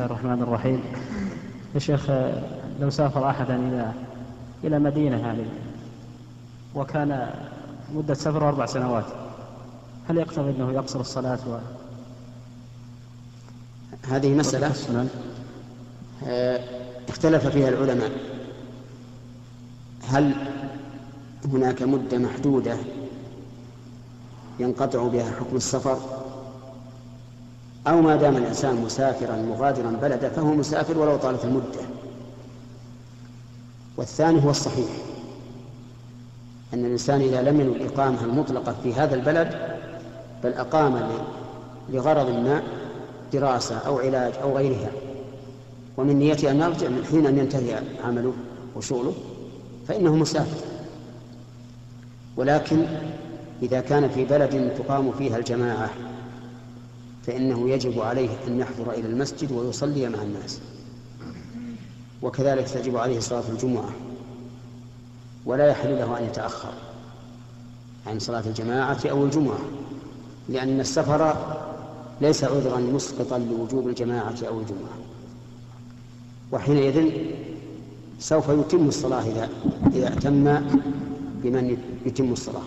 الله الرحمن الرحيم. يا شيخ لو سافر أحدا إلى إلى مدينة يعني وكان مدة سفره أربع سنوات هل يقتضي أنه يقصر الصلاة و... هذه مسألة آه، اختلف فيها العلماء. هل هناك مدة محدودة ينقطع بها حكم السفر؟ أو ما دام الإنسان مسافرا مغادرا بلده فهو مسافر ولو طالت المدة. والثاني هو الصحيح أن الإنسان إذا لم ينوي الإقامة المطلقة في هذا البلد بل أقام لغرض ما دراسة أو علاج أو غيرها. ومن نيته أن يرجع من حين أن ينتهي عمله وشغله فإنه مسافر. ولكن إذا كان في بلد تقام فيها الجماعة فإنه يجب عليه أن يحضر إلى المسجد ويصلي مع الناس. وكذلك تجب عليه صلاة الجمعة ولا يحل له أن يتأخر عن صلاة الجماعة أو الجمعة لأن السفر ليس عذرا مسقطا لوجوب الجماعة أو الجمعة. وحينئذ سوف يتم الصلاة إذا إذا أتم بمن يتم الصلاة.